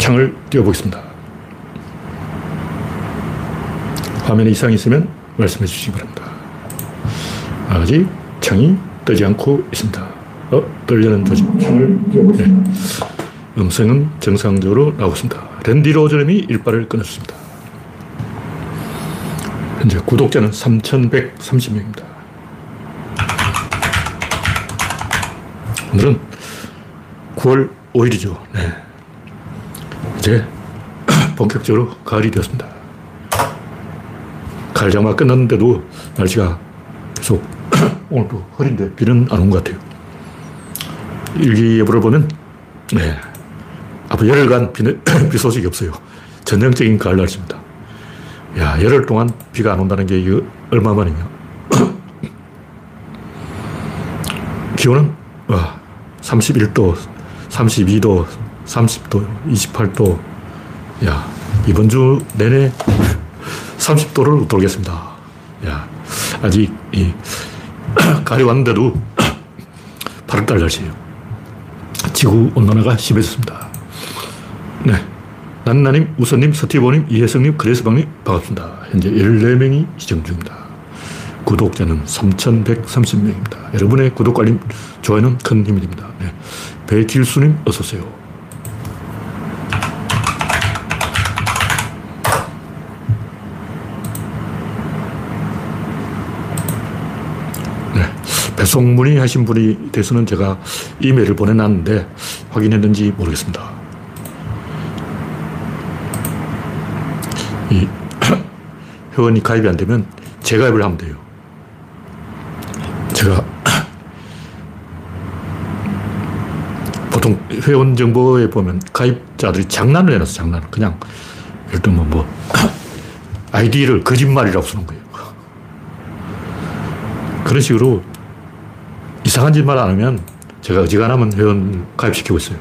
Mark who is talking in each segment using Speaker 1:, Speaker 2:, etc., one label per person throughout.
Speaker 1: 창을 띄워보겠습니다. 화면에 이상이 있으면 말씀해 주시기 바랍니다. 아직 창이 뜨지 않고 있습니다. 어, 떨려는 조직. 창을 띄워보겠습니다. 네. 음성은 정상적으로 나오고 있습니다. 랜디 로저님이 일발을 끊었습니다. 현재 구독자는 3,130명입니다. 오늘은 9월 5일이죠. 네. 이제 본격적으로 가을이 되었습니다. 가을 장마 끝났는데도 날씨가 계속 오늘도 흐린데 비는 안 온 것 같아요. 일기예보를 보면 네. 앞으로 열흘간 비, 비 소식이 없어요. 전형적인 가을 날씨입니다. 야, 열흘 동안 비가 안 온다는 게 얼마만이냐. 기온은 와, 31도, 32도, 30도, 28도. 야, 이번 주 내내 30도를 돌겠습니다. 야, 아직 이 가을이 왔는데도 8월달 날씨예요. 지구 온난화가 심해졌습니다. 네. 난나님, 우선님, 서티보님, 이혜성님, 그레스방님 반갑습니다. 현재 14명이 시청 중입니다. 구독자는 3,130명입니다. 여러분의 구독, 알림, 좋아요는 큰 힘이 됩니다. 네. 배길수님, 어서오세요. 네. 배송 문의하신 분이 대해서는 제가 이메일을 보내놨는데 확인했는지 모르겠습니다. 이 회원이 가입이 안 되면 재가입을 하면 돼요. 제가 보통 회원 정보에 보면 가입자들이 장난을 해놨어, 장난. 그냥, 예를 들면 뭐, 아이디를 거짓말이라고 쓰는 거예요. 그런 식으로 이상한 짓만 안 하면 제가 어지간하면 회원 가입시키고 있어요.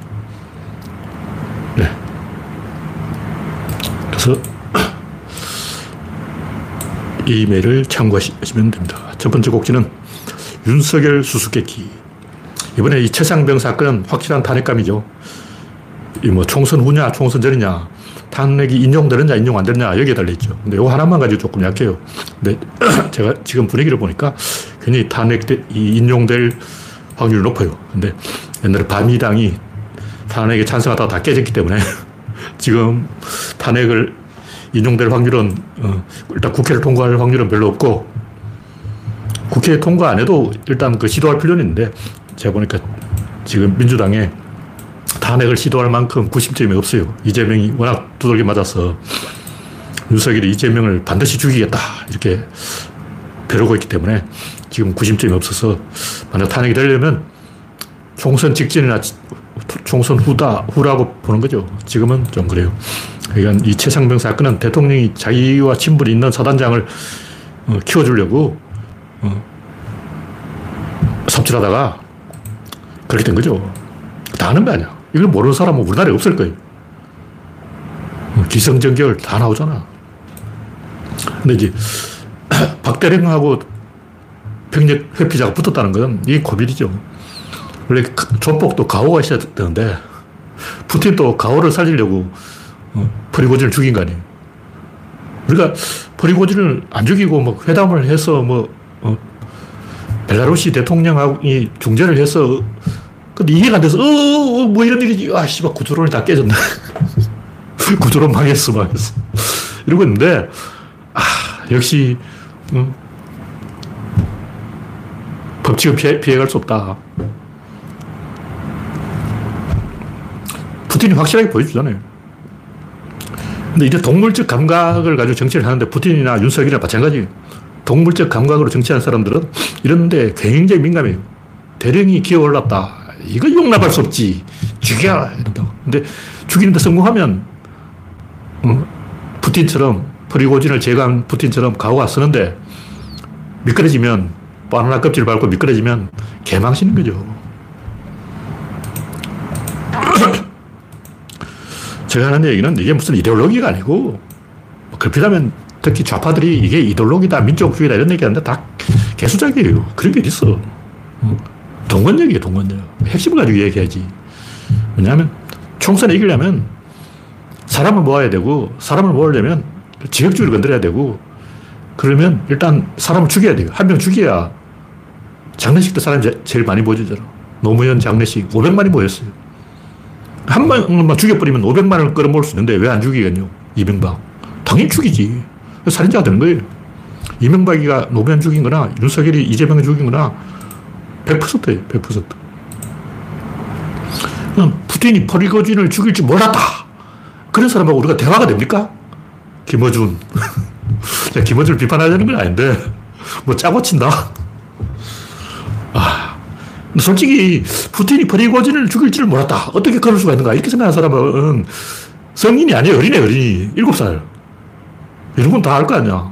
Speaker 1: 네. 그래서 이 메일을 참고하시면 됩니다. 첫 번째 곡지는 윤석열 수수께끼. 이번에 이 최상병 사건은 확실한 탄핵감이죠. 이 뭐 총선 후냐, 총선 전이냐, 탄핵이 인용되느냐, 인용 안 되느냐, 여기에 달려있죠. 근데 요 하나만 가지고 조금 약해요. 근데 제가 지금 분위기를 보니까 굉장히 탄핵, 이 인용될 확률이 높아요. 근데 옛날에 바미당이 탄핵에 찬성하다가 다 깨졌기 때문에 지금 탄핵을 인용될 확률은 어, 일단 국회를 통과할 확률은 별로 없고 국회 통과 안 해도 일단 그 시도할 필요는 있는데 제가 보니까 지금 민주당에 탄핵을 시도할 만큼 구심점이 없어요. 이재명이 워낙 두들겨 맞아서 윤석열이 이재명을 반드시 죽이겠다 이렇게 벼르고 있기 때문에 지금 구심점이 없어서 만약 탄핵이 되려면 총선 직전이나 총선 후다, 후라고 보는 거죠. 지금은 좀 그래요. 그러니까 이 최상병 사건은 대통령이 자기와 친분이 있는 사단장을 어, 키워주려고 어, 삽질하다가 그렇게 된 거죠. 다 아는 거 아니야. 이걸 모르는 사람은 우리나라에 없을 거예요. 어, 기성정결 다 나오잖아. 근데 이제 박대령하고 병력 회피자가 붙었다는 건 이게 고비이죠. 원래 조폭도 가오가 있어야 되는데 푸틴도 가오를 살리려고 어, 프리고진을 죽인 거 아니에요. 우리가 프리고진을 안 죽이고 뭐 회담을 해서 뭐 어, 벨라루시 대통령이 중재를 해서 근데 이해가 안 돼서 어, 어, 어뭐 이런 일이지 아 씨발 구조론이 다 깨졌네 구조론 망했어 망했어 이러고 있는데 아 역시 어, 법칙은 피해, 피해갈 수 없다 푸틴이 확실하게 보여주잖아요 근데 이제 동물적 감각을 가지고 정치를 하는데 푸틴이나 윤석열이나 마찬가지예요. 동물적 감각으로 정치하는 사람들은 이런데 굉장히 민감해요. 대령이 기어 올랐다. 이거 용납할 수 없지. 죽여. 근데 죽이는데 성공하면, 어, 푸틴처럼, 프리고진을 제거한 푸틴처럼 가오가 쓰는데 미끄러지면, 바나나 껍질 밟고 미끄러지면 개망신인 거죠. 제가 하는 얘기는 이게 무슨 이데올로기가 아니고, 그렇다면 특히 좌파들이 이게 이데올로기다, 민족주의다 이런 얘기 하는데 다 개수작이에요. 그런 게 어딨어. 동원력이에요, 동원력. 핵심을 가지고 얘기해야지. 왜냐하면 총선에 이기려면 사람을 모아야 되고, 사람을 모으려면 지역주의를 건드려야 되고, 그러면 일단 사람을 죽여야 돼요. 한 명 죽여야 장례식 때 사람이 제일 많이 모이잖아. 노무현 장례식 500만이 모였어요. 한 명만 죽여버리면 500만을 끌어모을 수 있는데 왜 안 죽이겠냐? 이명박. 당연히 죽이지. 살인자가 되는 거예요. 이명박이가 노무현 죽인 거나 윤석열이 이재명을 죽인 거나 100%예요. 100%. 푸틴이 프리고진을 죽일 줄 몰랐다. 그런 사람하고 우리가 대화가 됩니까? 김어준. 김어준을 비판하자는 건 아닌데, 뭐 짜고 친다. 아. 솔직히, 푸틴이 프리고진을 죽일 줄 몰랐다. 어떻게 그럴 수가 있는가. 이렇게 생각하는 사람은 성인이 아니에요. 어린애, 어린이. 7살. 이런 건 다 알 거 아니야.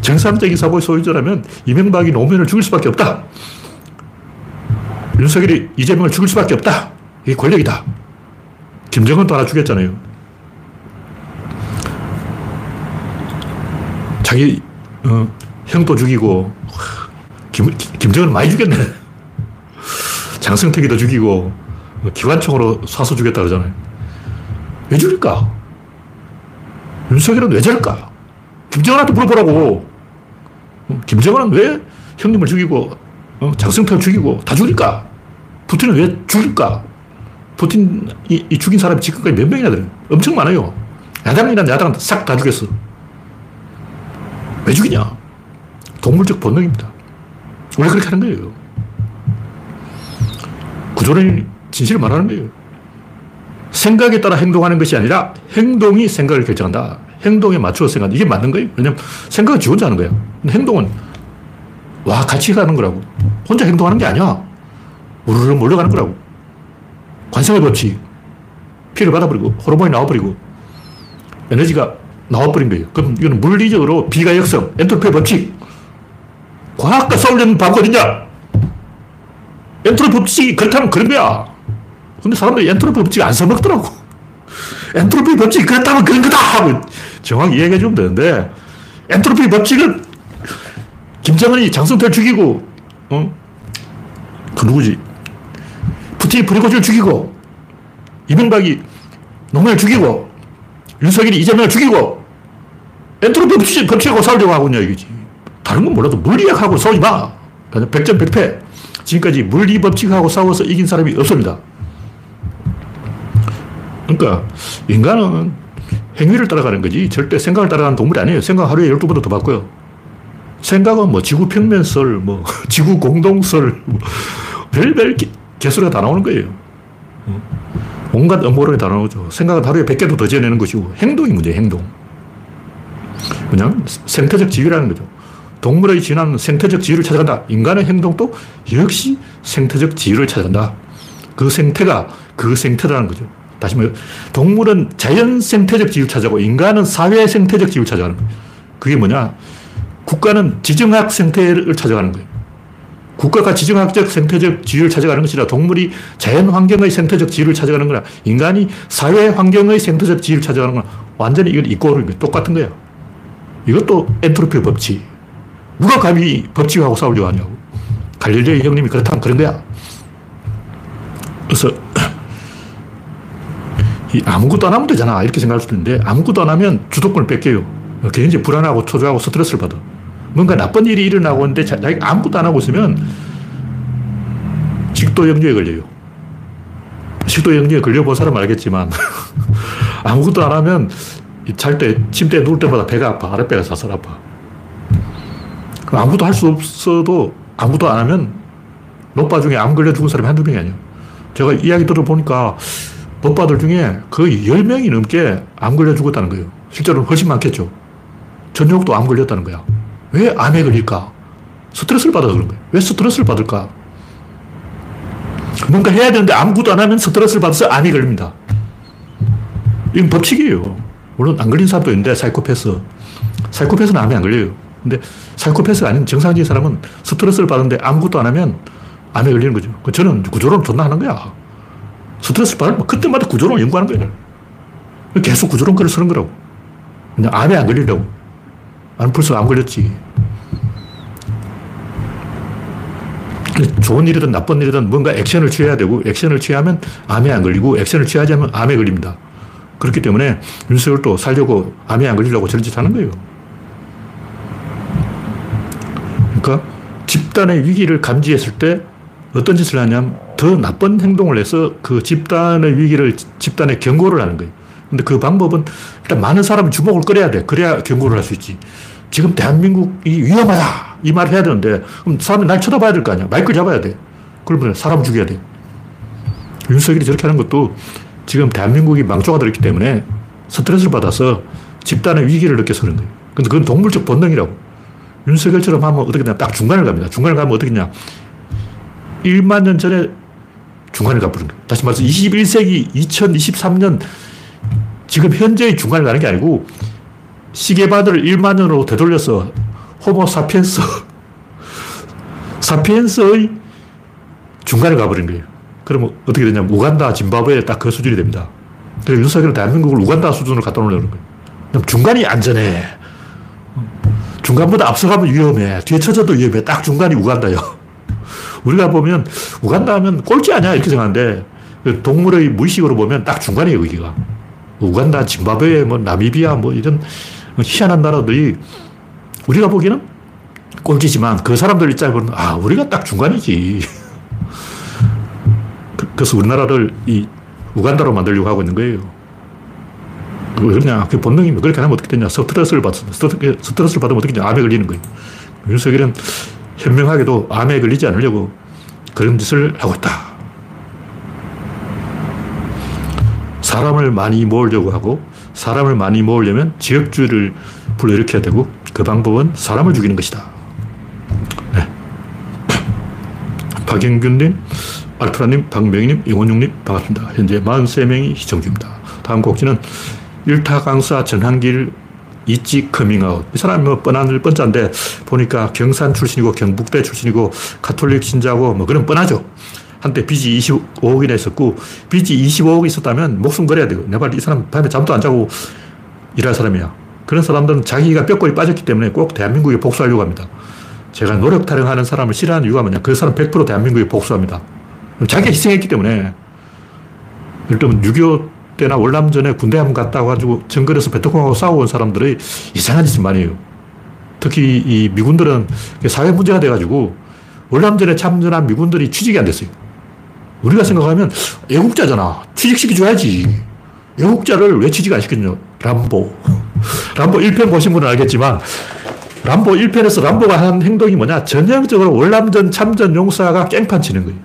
Speaker 1: 정상적인 사고의 소유자라면 이명박이 노무현을 죽일 수밖에 없다. 윤석열이 이재명을 죽일 수밖에 없다. 이게 권력이다. 김정은도 하나 죽였잖아요. 자기 어, 형도 죽이고 김, 김정은 많이 죽였네. 장승택이도 죽이고 기관총으로 쏴서 죽였다 그러잖아요. 왜 죽일까? 윤석열은 왜 저럴까? 김정은한테 물어보라고. 김정은은 왜 형님을 죽이고 어, 장승택을 죽이고 다 죽일까? 푸틴은 왜 죽일까? 푸틴 이 이 죽인 사람이 지금까지 몇 명이나 돼요? 엄청 많아요. 야당이란 야당 싹 다 죽였어. 왜 죽이냐? 동물적 본능입니다. 원래 그렇게 하는 거예요. 구조론이 진실을 말하는 거예요. 생각에 따라 행동하는 것이 아니라 행동이 생각을 결정한다. 행동에 맞추어 생각. 이게 맞는 거예요. 왜냐면 생각은 지 혼자 하는 거예요. 행동은 와, 같이 가는 거라고. 혼자 행동하는 게 아니야. 우르르 몰려가는 거라고. 관성의 법칙. 피를 받아버리고, 호르몬이 나와버리고, 에너지가 나와버린 거예요. 그럼 이거는 물리적으로 비가역성, 엔트로피 법칙. 과학과 싸우려는 바보 어딨냐? 엔트로피 법칙이 그렇다면 그런 거야. 근데 사람들이 엔트로피 법칙 안 써먹더라고. 엔트로피 법칙이 그렇다면 그런 거다! 하고 정확히 이야기해 주면 되는데, 엔트로피 법칙은 김정은이 장성택을 죽이고, 어? 그 누구지? 푸틴이 프리고진을 죽이고, 이명박이 노무현을 죽이고, 윤석열이 이재명을 죽이고, 엔트로피 법칙, 법칙하고 싸우려고 하고 있냐, 이거지. 다른 건 몰라도 물리학하고 싸우지 마. 백전백패. 지금까지 물리 법칙하고 싸워서 이긴 사람이 없습니다. 그러니까, 인간은 행위를 따라가는 거지, 절대 생각을 따라가는 동물이 아니에요. 생각 하루에 12번도 더 바꿔요. 생각은 뭐 지구 평면설, 뭐 지구 공동설, 뭐 별별 개수가 다 나오는 거예요. 온갖 음모론이 다 나오죠. 생각은 하루에 100개도 더 지어내는 것이고 행동이 문제예요, 행동. 그냥 생태적 지위라는 거죠. 동물의 진화는 생태적 지위를 찾아간다. 인간의 행동도 역시 생태적 지위를 찾아간다. 그 생태가 그 생태라는 거죠. 다시 말해 동물은 자연 생태적 지위를 찾아가고 인간은 사회 생태적 지위를 찾아가는 거예요. 그게 뭐냐? 국가는 지정학 생태를 찾아가는 거예요. 국가가 지정학적 생태적 지위를 찾아가는 것이라 동물이 자연 환경의 생태적 지위를 찾아가는 거라 인간이 사회 환경의 생태적 지위를 찾아가는 거라 완전히 이건 이꼬르 똑같은 거야. 이것도 엔트로피 법칙. 누가 감히 법칙하고 싸우려고 하냐고. 갈릴레이 형님이 그렇다면 그런 거야. 그래서 아무것도 안 하면 되잖아. 이렇게 생각할 수도 있는데 아무것도 안 하면 주도권을 뺏겨요. 굉장히 불안하고 초조하고 스트레스를 받아. 뭔가 나쁜 일이 일어나고 있는데 자기가 아무것도 안 하고 있으면 식도염려에 걸려요. 식도염려에 걸려본 사람은 알겠지만 아무것도 안 하면 잘 때 침대에 누울 때마다 배가 아파. 아랫배가 사살 아파. 아무것도 할 수 없어도 아무것도 안 하면 노빠 중에 암 걸려 죽은 사람이 한두 명이 아니에요. 제가 이야기 들어보니까 법바들 중에 거의 10명이 넘게 암 걸려 죽었다는 거예요. 실제로는 훨씬 많겠죠. 전역도 암 걸렸다는 거야. 왜 암에 걸릴까? 스트레스를 받아서 그런 거예요. 왜 스트레스를 받을까? 뭔가 해야 되는데 아무것도 안 하면 스트레스를 받아서 암이 걸립니다. 이건 법칙이에요. 물론 안 걸린 사람도 있는데, 사이코패스. 사이코패스는 암이 안 걸려요. 근데 사이코패스가 아닌 정상적인 사람은 스트레스를 받는데 아무것도 안 하면 암에 걸리는 거죠. 그 저는 구조론 존나 하는 거야. 스트레스를 받으면 그때마다 구조론을 연구하는 거예요. 계속 구조론 글을 쓰는 거라고. 그냥 암에 안 걸리려고. 안 벌써 안 걸렸지. 좋은 일이든 나쁜 일이든 뭔가 액션을 취해야 되고 액션을 취하면 암에 안 걸리고 액션을 취하지 않으면 암에 걸립니다. 그렇기 때문에 윤석열도 살려고 암에 안 걸리려고 저런 짓 하는 거예요. 그러니까 집단의 위기를 감지했을 때 어떤 짓을 하냐면 더 나쁜 행동을 해서 그 집단의 위기를 집단에 경고를 하는 거예요. 근데 그 방법은 일단 많은 사람이 주목을 끌어야 돼. 그래야 경고를 할 수 있지. 지금 대한민국이 위험하다. 이 말을 해야 되는데, 그럼 사람이 날 쳐다봐야 될 거 아니야. 마이크 잡아야 돼. 그러면 사람 죽여야 돼. 윤석열이 저렇게 하는 것도 지금 대한민국이 망조가 들었기 때문에 스트레스를 받아서 집단의 위기를 느껴서 그런 거예요. 근데 그건 동물적 본능이라고. 윤석열처럼 하면 어떻게 되냐. 딱 중간을 갑니다. 중간을 가면 어떻게 되냐. 1만 년 전에 중간을 가버린 거예요. 다시 말해서 21세기 2023년 지금 현재의 중간을 가는 게 아니고 시계바늘을 1만 년으로 되돌려서 호모 사피엔스 사피엔스의 중간을 가버린 거예요. 그러면 어떻게 되냐면 우간다, 짐바브웨 딱그 수준이 됩니다. 그래서 윤석열은 대한민국을 우간다 수준으로 갖다 놓으려는 거예요. 중간이 안전해. 중간보다 앞서가면 위험해. 뒤에 쳐져도 위험해. 딱 중간이 우간다요. 우리가 보면 우간다 하면 꼴찌 아니야 이렇게 생각하는데 그 동물의 무의식으로 보면 딱 중간이에요 여기가. 우간다, 짐바브웨, 뭐 나미비아 뭐 이런 희한한 나라들이 우리가 보기에는 꼴찌지만 그 사람들 입장에 보면 아 우리가 딱 중간이지. 그, 그래서 우리나라를 이 우간다로 만들려고 하고 있는 거예요. 왜 그러냐. 그 본능입니다. 그렇게 하면 어떻게 되냐. 스트레스를 받 스트레스를 받으면 어떻게 되냐. 암에 걸리는 거예요. 윤석열은 현명하게도 암에 걸리지 않으려고 그런 짓을 하고 있다. 사람을 많이 모으려고 하고 사람을 많이 모으려면 지역주의를 불러일으켜야 되고 그 방법은 사람을 죽이는 것이다. 네. 박영균님, 알프라님, 박명희님, 이원용님 반갑습니다. 현재 43명이 시청 중입니다. 다음 꼭지는 일타 강사 전한길 easy 커밍아웃. 이 사람이 뭐 뻔한 뻔짠데 보니까 경산 출신이고 경북대 출신이고 가톨릭 신자고 뭐 그런 뻔하죠. 한때 빚이 25억이나 있었고 빚이 25억이 있었다면 목숨 걸어야 돼요. 내발 이 사람 밤에 잠도 안 자고 일할 사람이야. 그런 사람들은 자기가 뼈골이 빠졌기 때문에 꼭 대한민국에 복수하려고 합니다. 제가 노력 타령하는 사람을 싫어하는 이유가 뭐냐. 그 사람 100% 대한민국에 복수합니다. 자기가 희생했기 때문에. 예를 들면 6.25 때나 월남전에 군대 한번 갔다 와가지고 정글에서 베트콩하고 싸워온 사람들의 이상한 짓을 많이 해요. 특히 이 미군들은 사회 문제가 돼가지고 월남전에 참전한 미군들이 취직이 안 됐어요. 우리가 생각하면 애국자잖아. 취직시켜줘야지. 애국자를 왜 취직 안 시켰냐. 람보. 람보 1편 보신 분은 알겠지만 람보 1편에서 람보가 한 행동이 뭐냐. 전형적으로 월남전 참전 용사가 깽판 치는 거예요.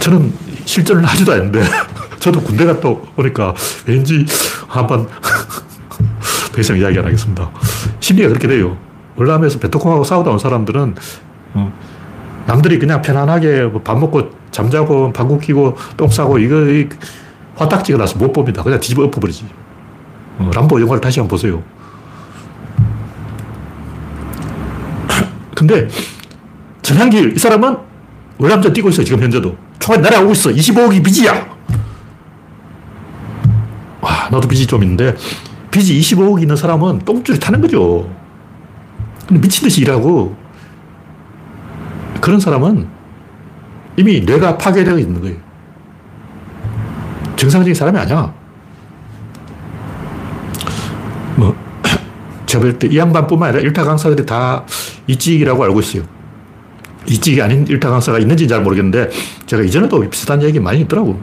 Speaker 1: 저는 실전을 하지도 않는데 저도 군대 갔다 오니까 왠지 한번 더 이상 이야기 안 하겠습니다. 심리가 그렇게 돼요. 월남에서 베트콩하고 싸우다 온 사람들은 어, 남들이 그냥 편안하게 뭐밥 먹고 잠자고 방구 끼고 똥 싸고 이거 화딱지가 나서 못 봅니다. 그냥 뒤집어 엎어버리지. 어, 람보 영화를 다시 한번 보세요. 근데 전향길 이 사람은 월남전 뛰고 있어요. 지금 현재도. 총알 날아오고 있어. 25억이 빚이야. 와, 나도 빚이 좀 있는데, 빚이 25억 있는 사람은 똥줄이 타는 거죠. 미친 듯이 일하고, 그런 사람은 이미 뇌가 파괴되어 있는 거예요. 정상적인 사람이 아니야. 뭐, 제가 볼때이 양반뿐만 아니라 일타 강사들이 다 이직이라고 알고 있어요. 이직이 아닌 일타 강사가 있는지 잘 모르겠는데, 제가 이전에도 비슷한 얘기 많이 있더라고.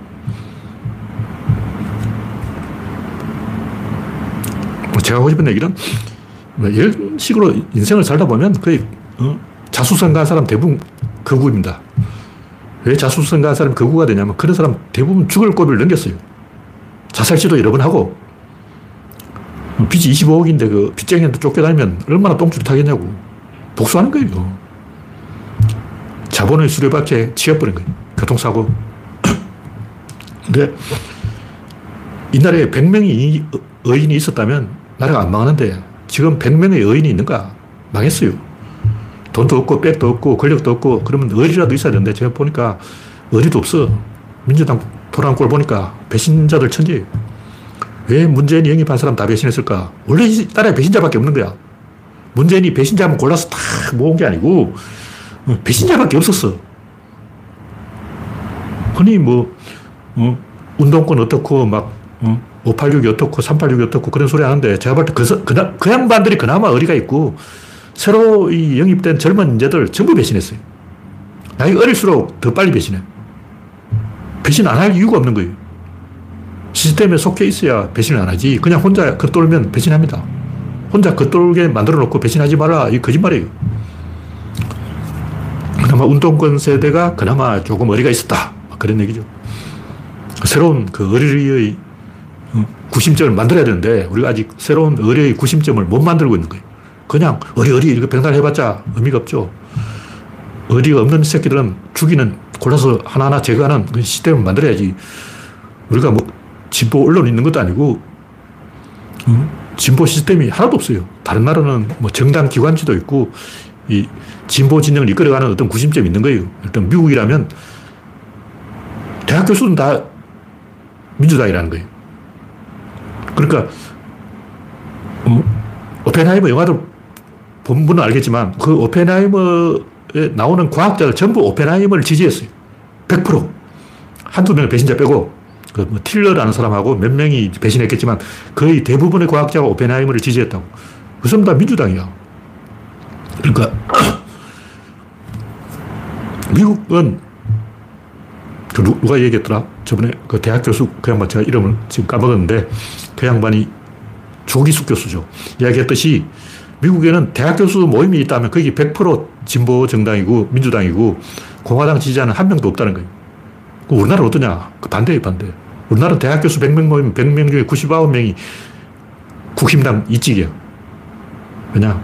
Speaker 1: 제가 하고 싶은 얘기는 뭐 이런 식으로 인생을 살다 보면 거의 어? 자수성가한 사람 대부분 거구입니다. 왜 자수성가한 사람이 거구가 되냐면 그런 사람 대부분 죽을 고비를 넘겼어요. 자살시도 여러 번 하고 빚이 25억인데 그 빚쟁이한테 쫓겨다니면 얼마나 똥줄이 타겠냐고 복수하는 거예요. 자본의 수레바퀴에 치여버린 거예요. 교통사고. 근데 이날에 100명이 의인이 있었다면 나라가 안 망하는데 지금 100명의 여인이 있는가? 망했어요. 돈도 없고 백도 없고 권력도 없고 그러면 의리라도 있어야 되는데 제가 보니까 의리도 없어. 민주당 돌아온 꼴 보니까 배신자들 천지예요. 왜 문재인이 영입한 사람 다 배신했을까? 원래 이 나라에 배신자밖에 없는 거야. 문재인이 배신자만 골라서 다 모은 게 아니고 어, 배신자밖에 없었어. 흔히 뭐 어, 운동권 어떻고 막 어? 586이 어떻고 386이 어떻고 그런 소리 하는데 제가 볼 때 그, 그, 그 양반들이 그나마 어리가 있고 새로 이 영입된 젊은 인재들 전부 배신했어요. 나이가 어릴수록 더 빨리 배신해. 배신 안 할 이유가 없는 거예요. 시스템에 속해 있어야 배신을 안 하지. 그냥 혼자 겉돌면 배신합니다. 혼자 겉돌게 만들어 놓고 배신하지 마라. 이 거짓말이에요. 그나마 운동권 세대가 그나마 조금 어리가 있었다. 그런 얘기죠. 새로운 그 어리의 어, 구심점을 만들어야 되는데 우리가 아직 새로운 어리의 구심점을 못 만들고 있는 거예요. 그냥 어리어리 이렇게 병단 해봤자 의미가 없죠. 어리가 없는 새끼들은 죽이는 골라서 하나하나 제거하는 그 시스템을 만들어야지. 우리가 뭐 진보 언론 있는 것도 아니고 어? 진보 시스템이 하나도 없어요. 다른 나라는 뭐 정당 기관지도 있고 이 진보 진영을 이끌어가는 어떤 구심점이 있는 거예요. 일단 미국이라면 대학 교수는 다 민주당이라는 거예요. 그러니까 어? 오펜하이머 영화도 본 분은 알겠지만 그 오펜하이머에 나오는 과학자들 전부 오펜하이머를 지지했어요. 100%. 한두 명의 배신자 빼고 그 뭐 틸러라는 사람하고 몇 명이 배신했겠지만 거의 대부분의 과학자가 오펜하이머를 지지했다고. 그 사람 다 민주당이야. 그러니까 미국은 그 누가 얘기했더라? 저번에 그 대학 교수 그 양반 제가 이름을 지금 까먹었는데 그 양반이 조기숙 교수죠. 이야기했듯이 미국에는 대학 교수 모임이 있다면 거기 100% 진보 정당이고 민주당이고 공화당 지지자는 한 명도 없다는 거예요. 우리나라 어떠냐? 그 반대예요, 반대. 우리나라 대학 교수 100명 모이면 100명 중에 99명이 국힘당 이직이야. 왜냐?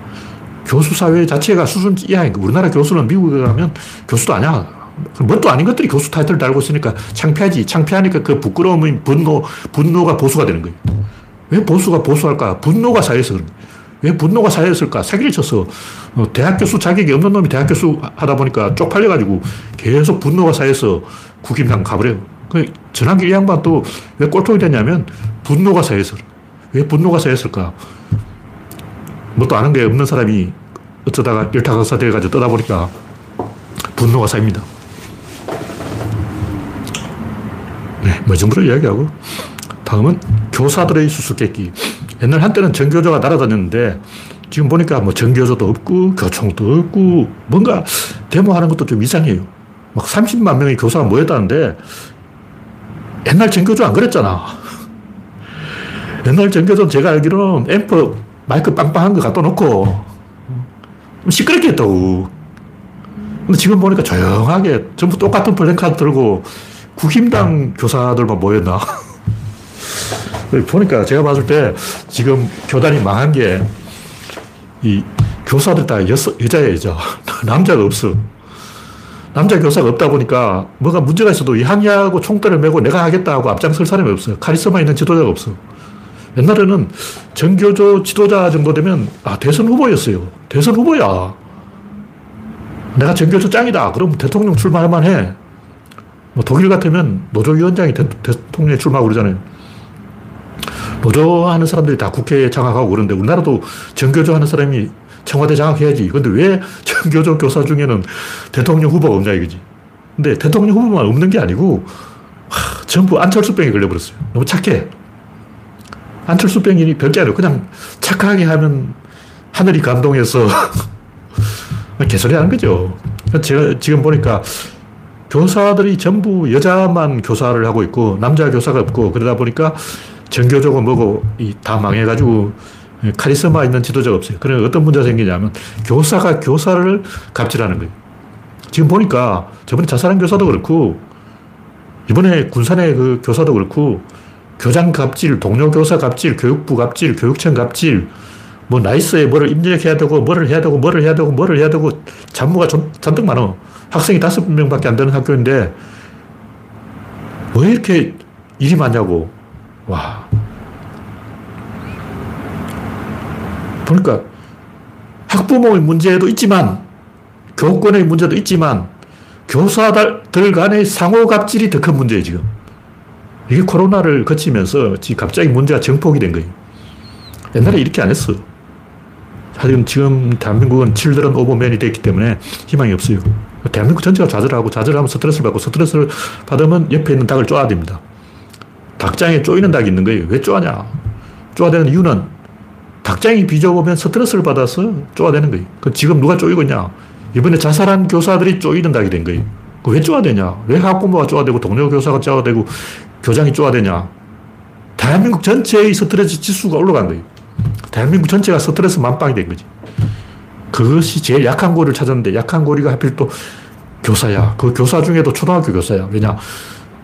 Speaker 1: 교수 사회 자체가 수준 이하니까 우리나라 교수는 미국에 가면 교수도 아니야. 뭣도 아닌 것들이 교수 타이틀을 달고 있으니까 창피하지. 창피하니까 그 부끄러움이 분노, 분노가 보수가 되는 거예요. 왜 보수가 보수할까? 분노가 쌓여서 그런 거예요. 왜 분노가 쌓였을까? 사기를 쳐서 어, 대학 교수 자격이 없는 놈이 대학 교수 하다 보니까 쪽팔려가지고 계속 분노가 쌓여서 국힘당 가버려요. 그 전환기 이 양반 또 왜 꼴통이 됐냐면 분노가 쌓여서. 왜 분노가 쌓였을까? 뭣도 아는 게 없는 사람이 어쩌다가 일타강사 돼가지고 떠다 보니까 분노가 쌓입니다. 네, 뭐 정도로 이야기하고. 다음은 교사들의 수수께끼. 옛날 한때는 전교조가 날아다녔는데 지금 보니까 뭐 전교조도 없고 교총도 없고 뭔가 데모하는 것도 좀 이상해요. 막 30만 명의 교사가 모였다는데 옛날 전교조 안 그랬잖아. 옛날 전교조는 제가 알기로는 앰프 마이크 빵빵한 거 갖다 놓고 시끄럽게 했다고. 근데 지금 보니까 조용하게 전부 똑같은 플랜카드 들고 국힘당 교사들만 모였나? 보니까 제가 봤을 때 지금 교단이 망한 게 이 교사들 다 여, 여자예요, 여자. 남자가 없어. 남자 교사가 없다 보니까 뭐가 문제가 있어도 이 항의하고 총대를 메고 내가 하겠다 하고 앞장설 사람이 없어요. 카리스마 있는 지도자가 없어. 옛날에는 전교조 지도자 정도 되면 아, 대선 후보였어요. 대선 후보야. 내가 전교조 짱이다. 그럼 대통령 출마할만 해. 뭐 독일 같으면 노조위원장이 대, 통령에 출마하고 그러잖아요. 노조하는 사람들이 다 국회에 장악하고 그러는데 우리나라도 전교조 하는 사람이 청와대 장악해야지. 근데 왜 전교조 교사 중에는 대통령 후보가 없냐 이거지. 근데 대통령 후보만 없는 게 아니고 하, 전부 안철수병에 걸려버렸어요. 너무 착해. 안철수병이 별게 아니고 그냥 착하게 하면 하늘이 감동해서 개소리 하는 거죠. 제가 지금 보니까 교사들이 전부 여자만 교사를 하고 있고 남자 교사가 없고 그러다 보니까 전교조고 뭐고 다 망해가지고 카리스마 있는 지도자가 없어요. 그래 어떤 문제가 생기냐면 교사가 교사를 갑질하는 거예요. 지금 보니까 저번에 자살한 교사도 그렇고 이번에 군산의 그 교사도 그렇고 교장 갑질, 동료 교사 갑질, 교육부 갑질, 교육청 갑질, 뭐 나이스에 뭐를 입력해야 되고, 뭐를 해야 되고, 뭐를 해야 되고, 뭐를 해야 되고, 잡무가 잔뜩 많어. 학생이 다섯 명밖에 안 되는 학교인데, 왜 이렇게 일이 많냐고. 와. 보니까 학부모의 문제도 있지만, 교권의 문제도 있지만, 교사들 간의 상호 갑질이 더 큰 문제예요, 지금. 이게 코로나를 거치면서 갑자기 문제가 정폭이 된 거예요. 옛날에 이렇게 안 했어. 하지만 지금 대한민국은 칠드런 오버맨이 됐기 때문에 희망이 없어요. 대한민국 전체가 좌절하고 좌절하면 스트레스를 받고 스트레스를 받으면 옆에 있는 닭을 쪼아야 됩니다. 닭장에 쪼이는 닭이 있는 거예요. 왜 쪼아냐? 쪼아대는 이유는 닭장이 비좁으면 스트레스를 받아서 쪼아대는 거예요. 그 지금 누가 쪼이고 있냐? 이번에 자살한 교사들이 쪼이는 닭이 된 거예요. 왜 쪼아대냐? 왜 학부모가 쪼아대고 동료 교사가 쪼아대고 교장이 쪼아대냐? 대한민국 전체의 스트레스 지수가 올라간 거예요. 대한민국 전체가 스트레스 만빵이 된 거지. 그것이 제일 약한 고리를 찾았는데 약한 고리가 하필 또 교사야. 그 교사 중에도 초등학교 교사야. 왜냐?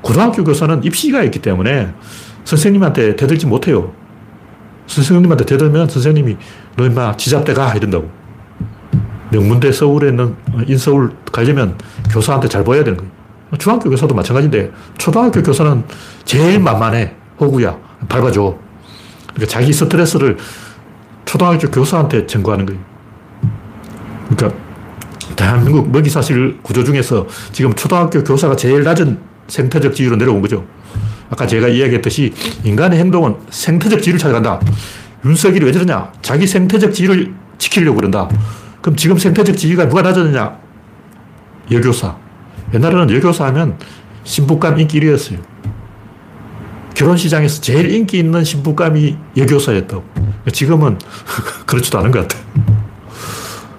Speaker 1: 고등학교 교사는 입시가 있기 때문에 선생님한테 대들지 못해요. 선생님한테 대들면 선생님이 너 임마 지잡대 가 이런다고. 명문대 서울에 있는 인서울 가려면 교사한테 잘 보여야 되는 거예요. 중학교 교사도 마찬가지인데 초등학교 교사는 제일 만만해. 호구야. 밟아줘. 그러니까 자기 스트레스를 초등학교 교사한테 전거하는 거예요. 그러니까 대한민국 먹이사실 구조 중에서 지금 초등학교 교사가 제일 낮은 생태적 지위로 내려온 거죠. 아까 제가 이야기했듯이 인간의 행동은 생태적 지위를 찾아간다. 윤석열이 왜 저러냐? 자기 생태적 지위를 지키려고 그런다. 그럼 지금 생태적 지위가 누가 낮았느냐? 여교사. 옛날에는 여교사 하면 신부감 인기 1위였어요. 결혼시장에서 제일 인기 있는 신부감이 여교사였다고. 지금은 그렇지도 않은 것 같아요.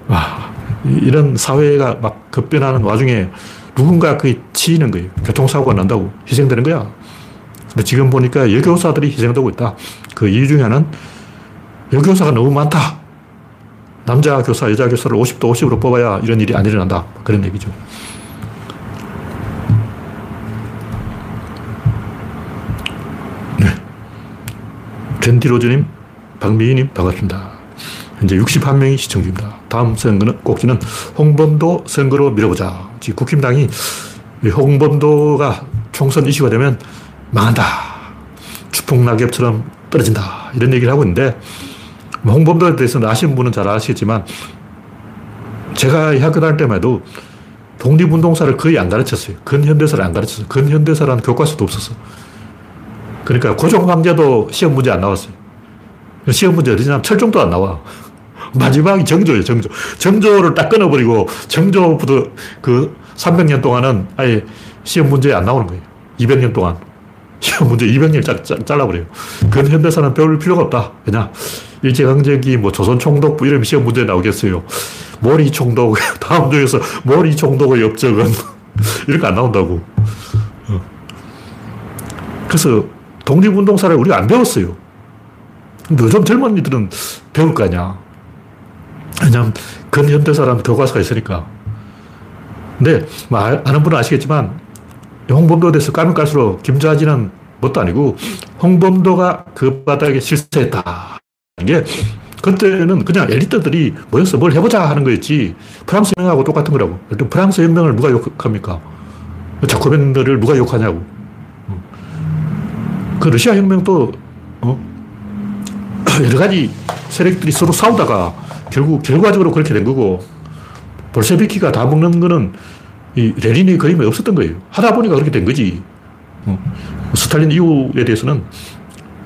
Speaker 1: 와, 이런 사회가 막 급변하는 와중에 누군가 그게 치이는 거예요. 교통사고가 난다고 희생되는 거야. 근데 지금 보니까 여교사들이 희생되고 있다. 그 이유 중에 하나는 여교사가 너무 많다. 남자 교사, 여자 교사를 50도 50으로 뽑아야 이런 일이 안 일어난다. 그런 얘기죠. 젠디로즈님, 박미희님, 반갑습니다. 현재 61명이 시청 중입니다. 다음 선거는 꼭지는 홍범도 선거로 밀어보자. 지금 국힘당이 홍범도가 총선 이슈가 되면 망한다. 추풍낙엽처럼 떨어진다. 이런 얘기를 하고 있는데 뭐 홍범도에 대해서는 아시는 분은 잘 아시겠지만 제가 학교 다닐 때만 해도 독립운동사를 거의 안 가르쳤어요. 근현대사를 안 가르쳤어요. 근현대사라는 교과서도 없었어. 그러니까 고종 황제도 시험 문제 안 나왔어요. 시험 문제 어디냐 철종도 안 나와. 마지막이 정조예요, 정조. 정조를 딱 끊어버리고 정조부터 그 300년 동안은 아예 시험 문제에 안 나오는 거예요. 200년 동안. 시험 문제 200년 짜, 짜, 잘라버려요. 그건 현대사는 배울 필요가 없다. 그냥 일제강점기, 뭐 조선총독부 이런 시험 문제 나오겠어요. 모리 총독, 다음 중에서 모리 총독의 업적은 이런 거안 나온다고. 어. 그래서 독립운동사를 우리가 안 배웠어요. 요즘 젊은이들은 배울 거 아니야. 왜냐하면 근현대사라는 교과서가 있으니까. 근데 뭐 아, 아는 분은 아시겠지만 홍범도에 대해서 까면 깔수록 김좌진은 뭣도 아니고 홍범도가 그 바닥에 실세했다. 이게 그때는 그냥 엘리트들이 모여서 뭘 해보자 하는 거였지 프랑스 혁명하고 똑같은 거라고. 프랑스 혁명을 누가 욕합니까? 자코벤들을 누가 욕하냐고. 그 러시아 혁명도 어? 여러 가지 세력들이 서로 싸우다가 결국 결과적으로 그렇게 된 거고 볼셰비키가 다 먹는 거는 이 레닌의 그림이 없었던 거예요. 하다 보니까 그렇게 된 거지. 어. 스탈린 이후에 대해서는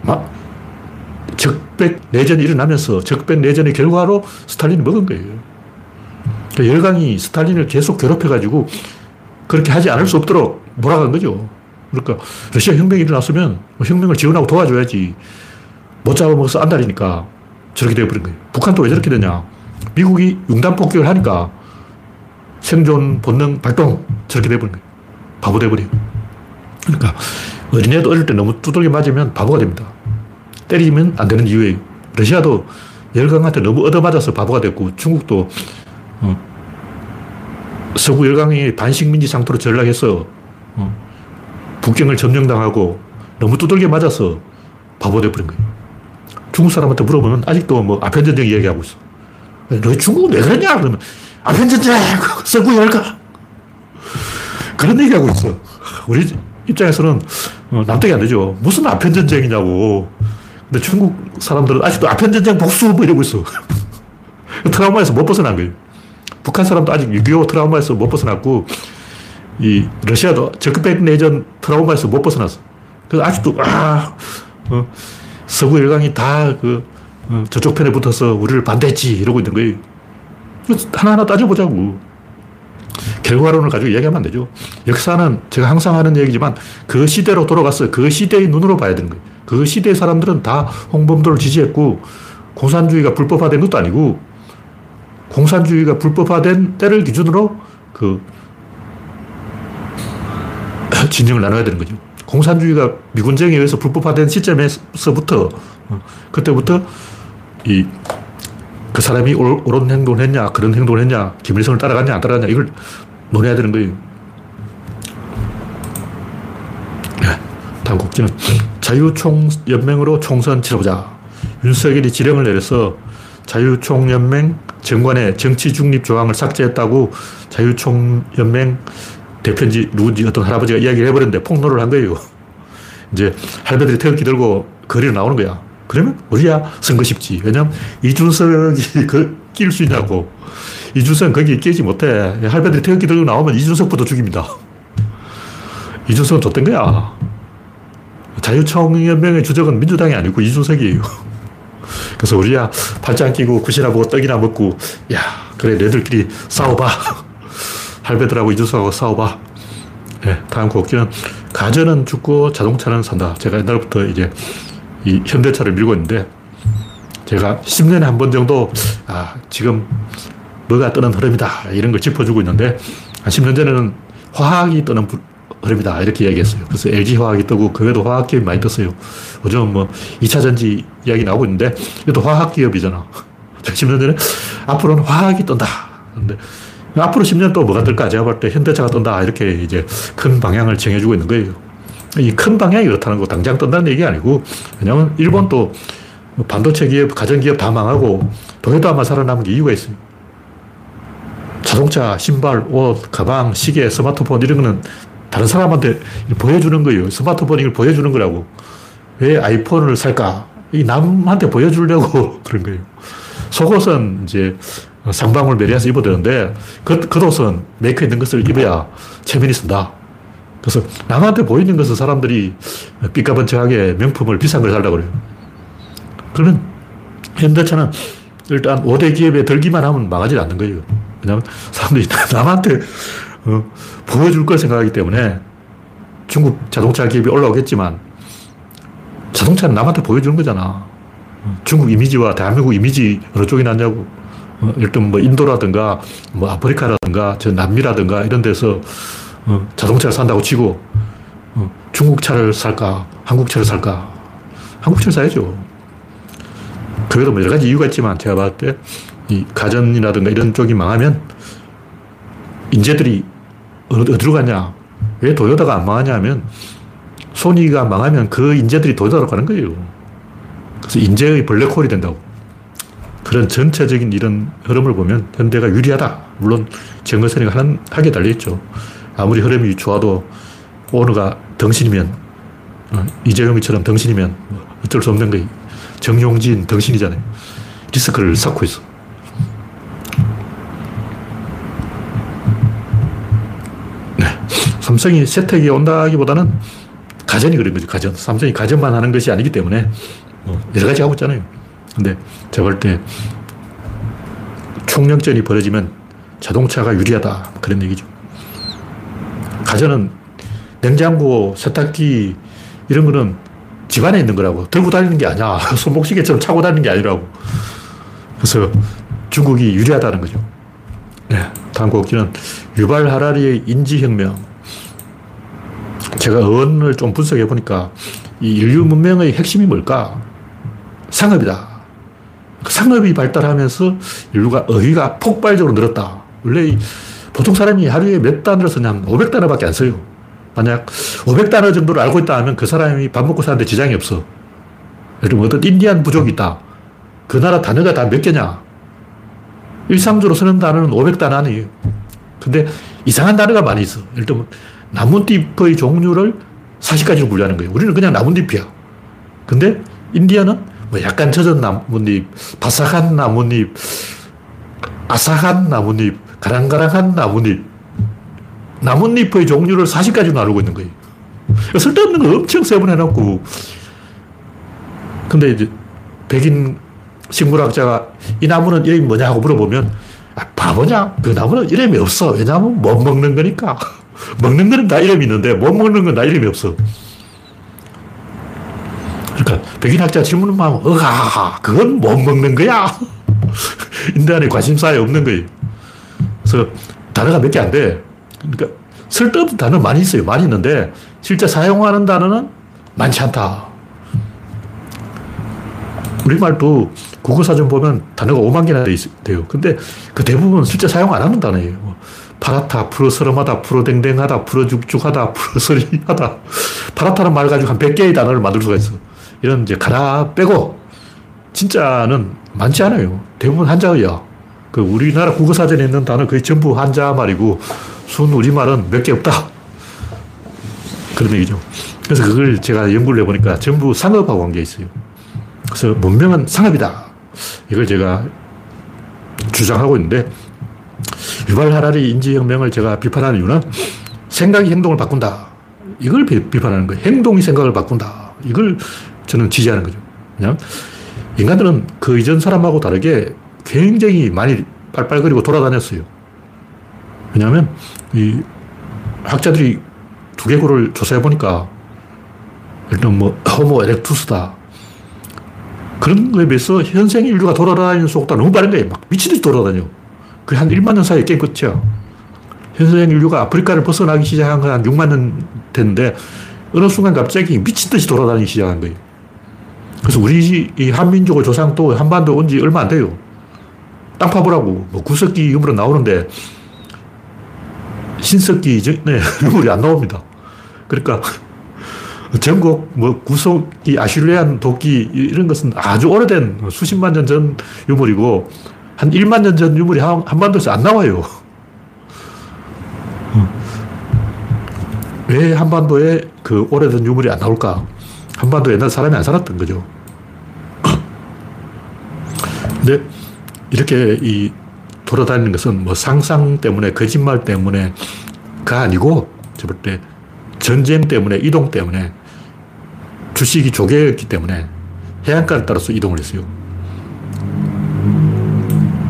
Speaker 1: 막 적백 내전이 일어나면서 적백 내전의 결과로 스탈린이 먹은 거예요. 그러니까 열강이 스탈린을 계속 괴롭혀가지고 그렇게 하지 않을 수 없도록 몰아간 거죠. 그러니까 러시아 혁명이 일어났으면 혁명을 지원하고 도와줘야지 못 잡아먹어서 안달이니까 저렇게 되어버린 거예요. 북한도 왜 저렇게 되냐. 미국이 융단 폭격을 하니까 생존 본능 발동 저렇게 돼버린 거예요. 바보 돼버려요. 그러니까 어린애도 어릴 때 너무 두들겨 맞으면 바보가 됩니다. 때리면 안 되는 이유예요. 러시아도 열강한테 너무 얻어맞아서 바보가 됐고 중국도 어, 서구 열강이 반식민지 상태로 전락해서 어, 북경을 점령당하고 너무 두들겨 맞아서 바보 돼버린 거예요. 중국 사람한테 물어보면 아직도 뭐 아편전쟁 이야기하고 있어. 너 중국은 왜 그러냐? 그러면 아편전쟁! 서구 열강! 그런 얘기하고 있어. 우리 입장에서는 어, 납득이 안 되죠. 무슨 아편전쟁이냐고. 근데 중국 사람들은 아직도 아편전쟁 복수 뭐 이러고 있어. 트라우마에서 못 벗어난 거예요. 북한 사람도 아직 6.25 트라우마에서 못 벗어났고, 이 러시아도 적백 내전 트라우마에서 못 벗어났어. 그래서 아직도, 아, 어, 서구 열강이 다그 어, 저쪽 편에 붙어서 우리를 반대했지 이러고 있는 거예요. 하나하나 따져보자고. 결과론을 가지고 이야기하면 안 되죠. 역사는 제가 항상 하는 얘기지만 그 시대로 돌아가서 그 시대의 눈으로 봐야 되는 거예요. 그 시대 사람들은 다 홍범도를 지지했고 공산주의가 불법화된 것도 아니고 공산주의가 불법화된 때를 기준으로 그 진영을 나눠야 되는 거죠. 공산주의가 미군정에 의해서 불법화된 시점에서부터 어, 그때부터 이 그 사람이 옳은 행동을 했냐, 그런 행동을 했냐, 김일성을 따라갔냐, 안 따라갔냐, 이걸 논해야 되는 거예요. 네, 다음 곡지는 자유총연맹으로 총선 치러보자. 윤석열이 지령을 내려서 자유총연맹 정관의 정치 중립 조항을 삭제했다고 자유총연맹 대표인지 누군지 어떤 할아버지가 이야기를 해버렸는데 폭로를 한 거예요. 이제 할배들이 태극기 들고 거리로 나오는 거야. 그러면 우리야 선거 쉽지. 왜냐면 이준석이 그 낄 수 있냐고. 이준석은 거기 끼지 못해. 할배들이 태극기 들고 나오면 이준석부터 죽입니다. 이준석은 줬던 거야. 자유총연맹의 주적은 민주당이 아니고 이준석이에요. 그래서 우리야 팔짱 끼고 굿이나 보고 떡이나 먹고, 야, 그래, 너희들끼리 싸워봐. 할배들하고 이준석하고 싸워봐. 네, 다음 곡기는 가전은 죽고 자동차는 산다. 제가 옛날부터 이제 이 현대차를 밀고 있는데, 제가 10년에 한 번 정도, 아, 지금 뭐가 뜨는 흐름이다. 이런 걸 짚어주고 있는데, 한 10년 전에는 화학이 뜨는 흐름이다. 이렇게 이야기했어요. 그래서 LG 화학이 뜨고, 그외에도 화학 기업이 많이 떴어요. 요즘 뭐 2차 전지 이야기 나오고 있는데, 이것도 화학 기업이잖아. 10년 전에 앞으로는 화학이 뜬다. 근데 앞으로 10년 또 뭐가 뜰까? 제가 볼 때 현대차가 뜬다. 이렇게 이제 큰 방향을 정해주고 있는 거예요. 이 큰 방향이 그렇다는 거 당장 뜬다는 얘기 아니고, 왜냐면 일본 또 반도체 기업, 가전기업 다 망하고, 도요타만 살아남은 게 이유가 있어요. 자동차, 신발, 옷, 가방, 시계, 스마트폰 이런 거는 다른 사람한테 보여주는 거예요. 스마트폰 이걸 보여주는 거라고. 왜 아이폰을 살까? 이 남한테 보여주려고 그런 거예요. 속옷은 이제 쌍방울 메리야스 입어야 되는데 겉, 겉옷은 메이커 있는 것을 입어야 체면이 선다. 그래서 남한테 보이는 것을 사람들이 삐까번쩍하게 명품을 비싼 걸 살려고 그래요. 그러면 현대차는 일단 5대 기업에 들기만 하면 망하지 않는 거예요. 왜냐하면 사람들이 남한테 어, 보여줄 걸 생각하기 때문에 중국 자동차 기업이 올라오겠지만 자동차는 남한테 보여주는 거잖아. 중국 이미지와 대한민국 이미지 어느 쪽이 낫냐고. 어, 일단 뭐 인도라든가 뭐 아프리카라든가 저 남미라든가 이런 데서 어, 자동차를 산다고 치고 어, 중국 차를 살까 한국 차를 살까 한국 차를 사야죠. 그게도 뭐 여러 가지 이유가 있지만 제가 봤을 때 이 가전이라든가 이런 쪽이 망하면 인재들이 어디로 가냐 왜 도요타가 안 망하냐 하면 소니가 망하면 그 인재들이 도요타로 가는 거예요. 그래서 인재의 블랙홀이 된다고. 그런 전체적인 이런 흐름을 보면 현대가 유리하다. 물론 정거선이가 하는, 하게 달려있죠. 아무리 흐름이 좋아도 오너가 덩신이면, 어, 이재용이처럼 덩신이면 뭐 어쩔 수 없는 거예요. 정용진 덩신이잖아요. 리스크를 쌓고 있어. 네. 삼성이 세택이 온다기보다는 가전이 그런 거죠. 가전. 삼성이 가전만 하는 것이 아니기 때문에 뭐 여러 가지 하고 있잖아요. 근데 제가 볼 때 총력전이 벌어지면 자동차가 유리하다. 그런 얘기죠. 가전은 냉장고, 세탁기 이런 거는 집안에 있는 거라고. 들고 다니는 게 아니야. 손목시계처럼 차고 다니는 게 아니라고. 그래서 중국이 유리하다는 거죠. 네. 다음 곡지는 유발 하라리의 인지혁명. 제가 어원을 좀 분석해 보니까 이 인류 문명의 핵심이 뭘까? 상업이다. 그 상업이 발달하면서 인류가 어휘가 폭발적으로 늘었다. 원래 보통 사람이 하루에 몇 단어를 쓰냐면 500단어밖에 안 써요. 만약 500단어 정도를 알고 있다 하면 그 사람이 밥 먹고 사는데 지장이 없어. 예를 들면 어떤 인디안 부족이 있다. 그 나라 단어가 다 몇 개냐? 일상적으로 쓰는 단어는 500단어 아니에요. 근데 이상한 단어가 많이 있어. 예를 들면 나뭇잎의 종류를 40가지로 분류하는 거예요. 우리는 그냥 나뭇잎이야. 근데 인디아는 뭐 약간 젖은 나뭇잎, 바삭한 나뭇잎, 아삭한 나뭇잎, 가랑가랑한 나뭇잎. 나뭇잎의 종류를 40가지 나누고 있는 거예요. 쓸데없는 거 엄청 세분해놓고. 근데 이제 백인 식물학자가 이 나무는 이름이 뭐냐 고 물어보면 아, 바보냐? 그 나무는 이름이 없어. 왜냐하면 못 먹는 거니까. 먹는 거는 다 이름이 있는데 못 먹는 건 다 이름이 없어. 그러니까 백인 학자 질문을 하면 어가 그건 못 먹는 거야. 인간의 관심사에 없는 거예요. 그래서 단어가 몇 개 안 돼. 그러니까 쓸데없는 단어 많이 있어요. 많이 있는데 실제 사용하는 단어는 많지 않다. 우리말도 국어사전 보면 단어가 5만 개나 돼요. 근데 그 대부분 실제 사용 안 하는 단어예요. 뭐 파랗다, 프로스름하다, 프로댕댕하다, 프로죽죽하다, 프로서리하다. 파랗다는 말 가지고 한 100개의 단어를 만들 수가 있어. 이런 이제 가라 빼고 진짜는 많지 않아요. 대부분 한자어야. 그 우리나라 국어사전에 있는 단어 거의 전부 한자 말이고 순 우리말은 몇 개 없다. 그런 얘기죠. 그래서 그걸 제가 연구를 해보니까 전부 상업하고 관계 있어요. 그래서 문명은 상업이다. 이걸 제가 주장하고 있는데 유발 하라리 인지혁명을 제가 비판하는 이유는 생각이 행동을 바꾼다. 이걸 비 판하는 거예요. 행동이 생각을 바꾼다. 이걸 저는 지지하는 거죠. 그냥 인간들은 그 이전 사람하고 다르게 굉장히 많이 빨빨거리고 돌아다녔어요. 왜냐하면 이 학자들이 두개골을 조사해 보니까 일단 뭐 호모 에렉투스다. 그런 거에 비해서 현생 인류가 돌아다니는 속도가 너무 빠른 거예요. 막 미치듯이 돌아다녀. 그게 한 1만 년 사이에 게임 끝이야. 현생 인류가 아프리카를 벗어나기 시작한 건 한 6만 년 됐는데 어느 순간 갑자기 미친 듯이 돌아다니기 시작한 거예요. 그래서 우리 이 한민족의 조상도 한반도 온 지 얼마 안 돼요. 땅 파보라고. 뭐 구석기 유물은 나오는데 신석기 전에 유물이 안 나옵니다. 그러니까 전국 뭐 구석기 아슈리안 도끼 이런 것은 아주 오래된 수십만 년 전 유물이고 한 1만 년 전 유물이 한, 한반도에서 안 나와요. 왜 한반도에 그 오래된 유물이 안 나올까? 한반도 옛날 사람이 안 살았던 거죠. 근데 이렇게 이 돌아다니는 것은 뭐 상상 때문에 거짓말 때문에가 아니고 저볼 전쟁 때문에 이동 때문에 주식이 조개였기 때문에 해안가를 따라서 이동을 했어요.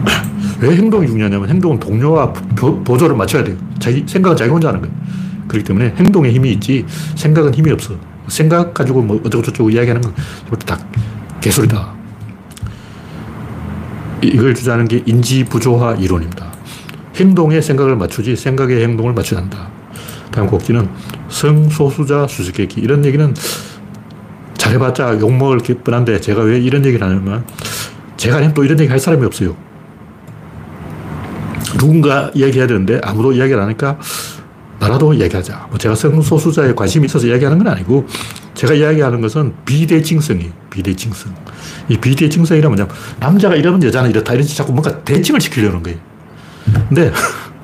Speaker 1: 왜 행동이 중요하냐면 행동은 동료와 보조를 맞춰야 돼요. 자기 생각은 자기 혼자 하는 거예요. 그렇기 때문에 행동에 힘이 있지 생각은 힘이 없어. 생각 가지고 뭐 어쩌고저쩌고 이야기하는 건다 개소리다. 이걸 주장하는 게 인지부조화 이론입니다. 행동에 생각을 맞추지 생각에 행동을 맞춰야 한다. 다음 곡지는 성소수자 수수께끼. 이런 얘기는 잘해봤자 욕먹을 뻔한데 제가 왜 이런 얘기를 하냐면 제가 또 이런 얘기 할 사람이 없어요. 누군가 이야기해야 되는데 아무도 이야기를 안 하니까 나라도 이야기하자. 뭐 제가 성소수자에 관심이 있어서 이야기하는 건 아니고 제가 이야기하는 것은 비대칭성이 비대칭성. 이 비대칭성이란 뭐냐면 남자가 이러면 여자는 이렇다 이런 자꾸 뭔가 대칭을 시키려는 거예요. 근데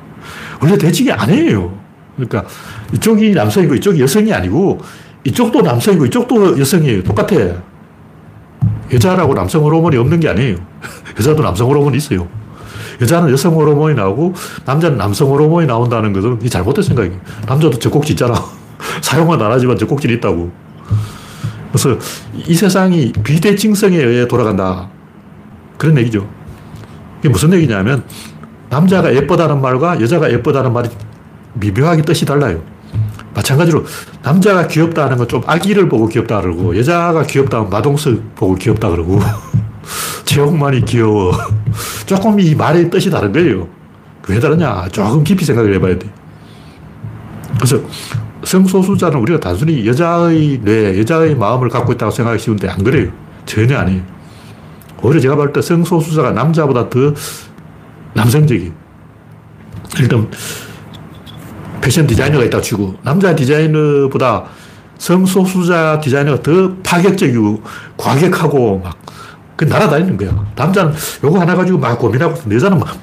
Speaker 1: 원래 대칭이 아니에요. 그러니까 이쪽이 남성이고 이쪽이 여성이 아니고 이쪽도 남성이고 이쪽도 여성이에요. 똑같아. 여자라고 남성 호르몬이 없는 게 아니에요. 여자도 남성 호르몬이 있어요. 여자는 여성 호르몬이 나오고 남자는 남성 호르몬이 나온다는 것은 이 잘못된 생각이에요. 남자도 젖꼭지 있잖아. 사용은 안 하지만 젖꼭지는 있다고. 그래서 이 세상이 비대칭성에 의해 돌아간다. 그런 얘기죠. 이게 무슨 얘기냐면 남자가 예쁘다는 말과 여자가 예쁘다는 말이 미묘하게 뜻이 달라요. 마찬가지로 남자가 귀엽다 하는 건 좀 아기를 보고 귀엽다 그러고 여자가 귀엽다 하면 마동석 보고 귀엽다 그러고 최홍만이 귀여워. 조금 이 말의 뜻이 다른 거예요. 왜 다르냐? 조금 깊이 생각을 해봐야 돼. 그래서 성소수자는 우리가 단순히 여자의 뇌, 여자의 마음을 갖고 있다고 생각하기 쉬운데 안 그래요. 전혀 아니에요. 오히려 제가 볼 때 성소수자가 남자보다 더 남성적이에요. 일단 패션 디자이너가 있다고 치고 남자 디자이너보다 성소수자 디자이너가 더 파격적이고 과격하고 막 그 날아다니는 거야. 남자는 요거 하나 가지고 막 고민하고 여자는 막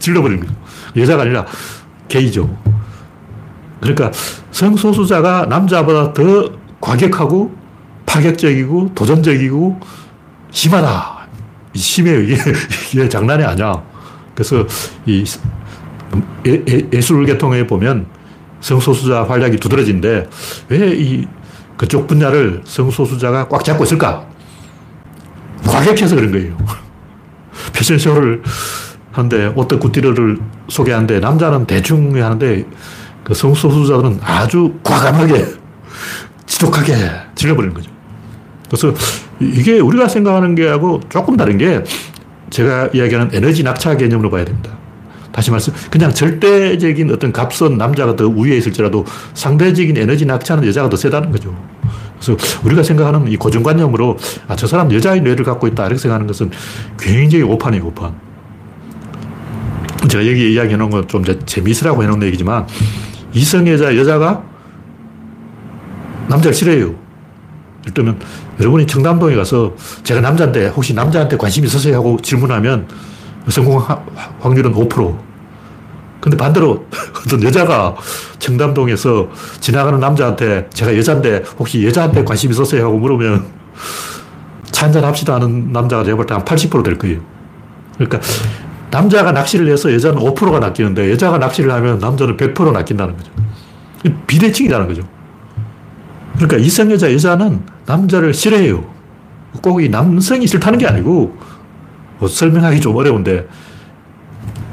Speaker 1: 질러버리는 거야. 여자가 아니라 게이죠. 그러니까 성소수자가 남자보다 더 과격하고 파격적이고 도전적이고 심하다. 심해요. 이게, 이게 장난이 아니야. 그래서 이 예, 예술 계통에 보면 성소수자 활약이 두드러진데 왜 이 그쪽 분야를 성소수자가 꽉 잡고 있을까? 과격해서 그런 거예요. 패션쇼를 하는데 어떤 굿디러를 소개하는데 남자는 대충 하는데 그 성소수자들은 아주 과감하게 지독하게 질러버리는 거죠. 그래서 이게 우리가 생각하는 게하고 조금 다른 게 제가 이야기하는 에너지 낙차 개념으로 봐야 됩니다. 다시 말씀, 그냥 절대적인 어떤 값은 남자가 더 우위에 있을지라도 상대적인 에너지 낙차는 여자가 더 세다는 거죠. 그래서 우리가 생각하는 이 고정관념으로 아, 저 사람 여자의 뇌를 갖고 있다 이렇게 생각하는 것은 굉장히 오판이에요, 오판. 제가 여기 이야기해 놓은 건 좀 재미있으라고 해 놓은 얘기지만 이성애자 여자가 남자를 싫어해요. 예를 들면 여러분이 청담동에 가서 제가 남자인데 혹시 남자한테 관심 있으세요 하고 질문하면 성공 확률은 5%. 근데 반대로 어떤 여자가 청담동에서 지나가는 남자한테 제가 여자인데 혹시 여자한테 관심 있었어요 하고 물으면 차 한잔 합시다 하는 남자가 내가 볼때 한 80%될 거예요. 그러니까 남자가 낚시를 해서 여자는 5%가 낚이는데 여자가 낚시를 하면 남자는 100% 낚인다는 거죠. 비대칭이라는 거죠. 그러니까 이성여자 여자는 남자를 싫어해요. 꼭 이 남성이 싫다는 게 아니고 뭐 설명하기 좀 어려운데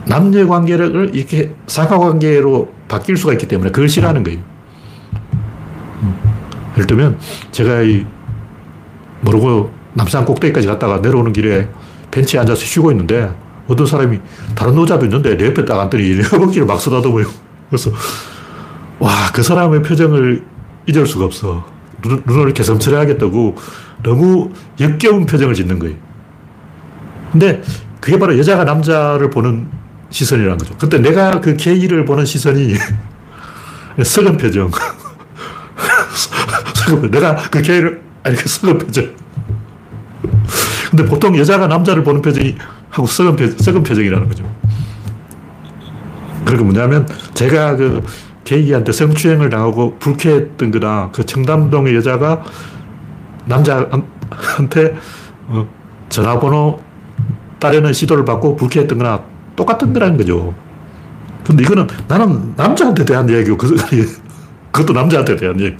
Speaker 1: 남녀 관계를 이렇게 사과 관계로 바뀔 수가 있기 때문에 그걸 싫어하는 거예요. 음. 예를 들면 제가 이 모르고 남산 꼭대기까지 갔다가 내려오는 길에 벤치에 앉아서 쉬고 있는데 어떤 사람이 다른 노자도 있는데 내 옆에 딱 앉더니 허벅지를 막 쓰다듬어요. 그래서 와, 그 사람의 표정을 잊을 수가 없어. 눈, 을 개성스레하게 뜨고 너무 역겨운 표정을 짓는 거예요. 근데 그게 바로 여자가 남자를 보는 시선이라는 거죠. 근데 내가 그 게이를 보는 시선이 썩은 표정. 내가 그 게이를, 아니, 그 썩은 표정. 근데 보통 여자가 남자를 보는 표정이 하고 썩은, 표, 썩은 표정이라는 거죠. 그러니까 뭐냐면 제가 그 게이한테 성추행을 당하고 불쾌했던 거나 그 청담동의 여자가 남자한테 어, 전화번호 따려는 시도를 받고 불쾌했던 거나 똑같은 거라는 거죠. 근데 이거는 나는 남자한테 대한 얘기고 그, 그것도 남자한테 대한 얘기.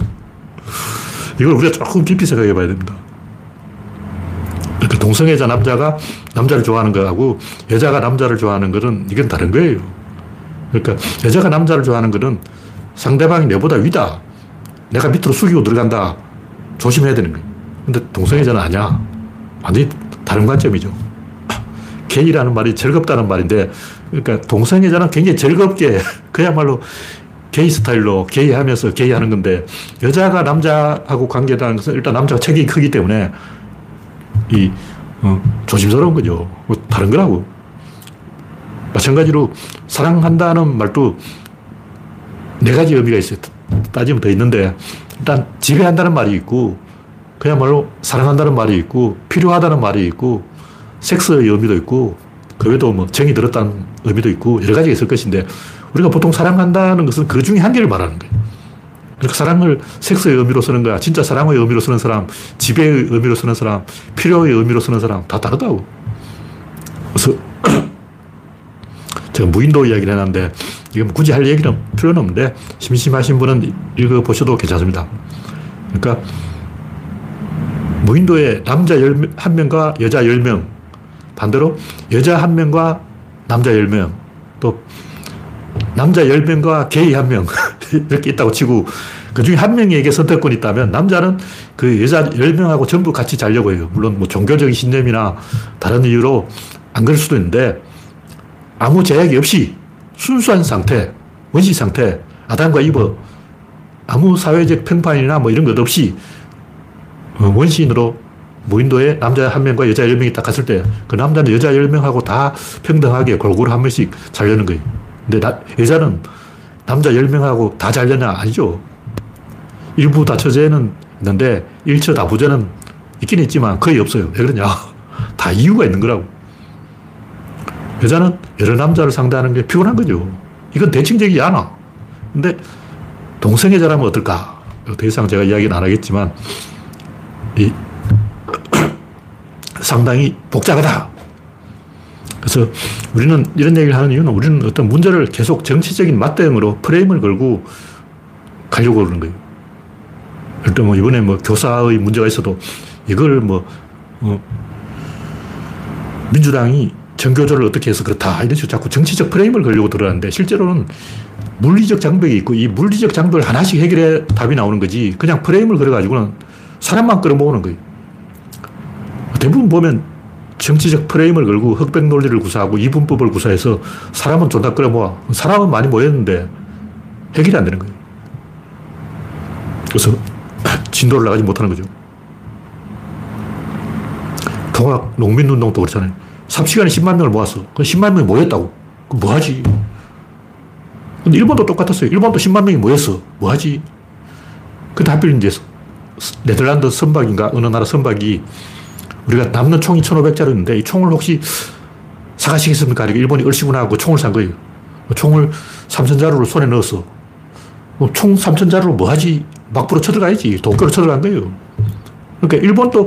Speaker 1: 이걸 우리가 조금 깊이 생각해 봐야 됩니다. 동성애자 남자가 남자를 좋아하는 거하고 여자가 남자를 좋아하는 것은 이건 다른 거예요. 그러니까 여자가 남자를 좋아하는 것은 상대방이 내보다 위다. 내가 밑으로 숙이고 들어간다. 조심해야 되는 거예요. 근데 동성애자는 아니야. 완전히 다른 관점이죠. 게이라는 말이 즐겁다는 말인데, 그러니까 동성애자는 굉장히 즐겁게, 그야말로 게이 스타일로 게이 하면서 게이 하는 건데, 여자가 남자하고 관계라는 것은 일단 남자가 체격이 크기 때문에, 이, 어, 조심스러운 거죠. 뭐 다른 거라고. 마찬가지로 사랑한다는 말도 네 가지 의미가 있어요. 따지면 더 있는데, 일단 지배한다는 말이 있고, 그야말로 사랑한다는 말이 있고, 필요하다는 말이 있고, 섹스의 의미도 있고, 그 외에도 뭐 정이 들었다는 의미도 있고, 여러 가지가 있을 것인데, 우리가 보통 사랑한다는 것은 그 중에 한 개를 말하는 거예요. 그러니까 사랑을 섹스의 의미로 쓰는 거야. 진짜 사랑의 의미로 쓰는 사람, 지배의 의미로 쓰는 사람, 필요의 의미로 쓰는 사람, 다 다르다고. 그래서 제가 무인도 이야기를 해놨는데, 이건 굳이 할 얘기는 필요는 없는데, 심심하신 분은 읽어보셔도 괜찮습니다. 그러니까, 무인도에 남자 1명과 여자 10명, 반대로 여자 1명과 남자 10명, 또 남자 10명과 게이 1명, 이렇게 있다고 치고, 그 중에 한 명에게 선택권이 있다면 남자는 그 여자 10명하고 전부 같이 자려고 해요. 물론 뭐 종교적인 신념이나 다른 이유로 안 그럴 수도 있는데, 아무 제약이 없이 순수한 상태, 원시 상태, 아담과 이브, 아무 사회적 평판이나 뭐 이런 것 없이 어, 원시인으로 무인도에 남자 한 명과 여자 10명이 딱 갔을 때 그 남자는 여자 10명하고 다 평등하게 골고루 한 명씩 자려는 거예요. 근데 나, 여자는 남자 10명하고 다 자려냐? 아니죠. 일부 다처제는 있는데 일처 다부제는 있긴 있지만 거의 없어요. 왜 그러냐? 다 이유가 있는 거라고. 여자는 여러 남자를 상대하는 게 피곤한 거죠. 이건 대칭적이지 않아. 근데 동성애자라면 어떨까? 더 이상 제가 이야기는 안 하겠지만, 이 상당히 복잡하다. 그래서 우리는 이런 얘기를 하는 이유는 우리는 어떤 문제를 계속 정치적인 맞대응으로 프레임을 걸고 가려고 그러는 거예요. 들면 뭐 이번에 뭐 교사의 문제가 있어도 이걸 뭐, 어, 민주당이 전교조를 어떻게 해서 그렇다. 이런 식으로 자꾸 정치적 프레임을 걸려고 들어가는데 실제로는 물리적 장벽이 있고 이 물리적 장벽을 하나씩 해결해 답이 나오는 거지 그냥 프레임을 걸어가지고는 사람만 끌어모으는 거예요. 대부분 보면 정치적 프레임을 걸고 흑백 논리를 구사하고 이분법을 구사해서 사람은 존나 끌어모아. 사람은 많이 모였는데 해결이 안 되는 거예요. 그래서 진도를 나가지 못하는 거죠. 통합 농민운동도 그렇잖아요. 3시간에 10만 명을 모았어. 그 10만 명이 모였다고. 그뭐 하지? 근데 일본도 똑같았어요. 일본도 10만 명이 모였어. 뭐 하지? 근데 하필 이제 네덜란드 선박인가 어느 나라 선박이 우리가 남는 총이 1,500자루인데 이 총을 혹시 사가시겠습니까? 일본이 얼씨구나하고 총을 산 거예요. 총을 3,000자루를 손에 넣었어. 뭐총 3,000자루로 뭐 하지? 막부로 쳐들어가야지. 도쿄로 쳐들어간 거예요. 그러니까 일본도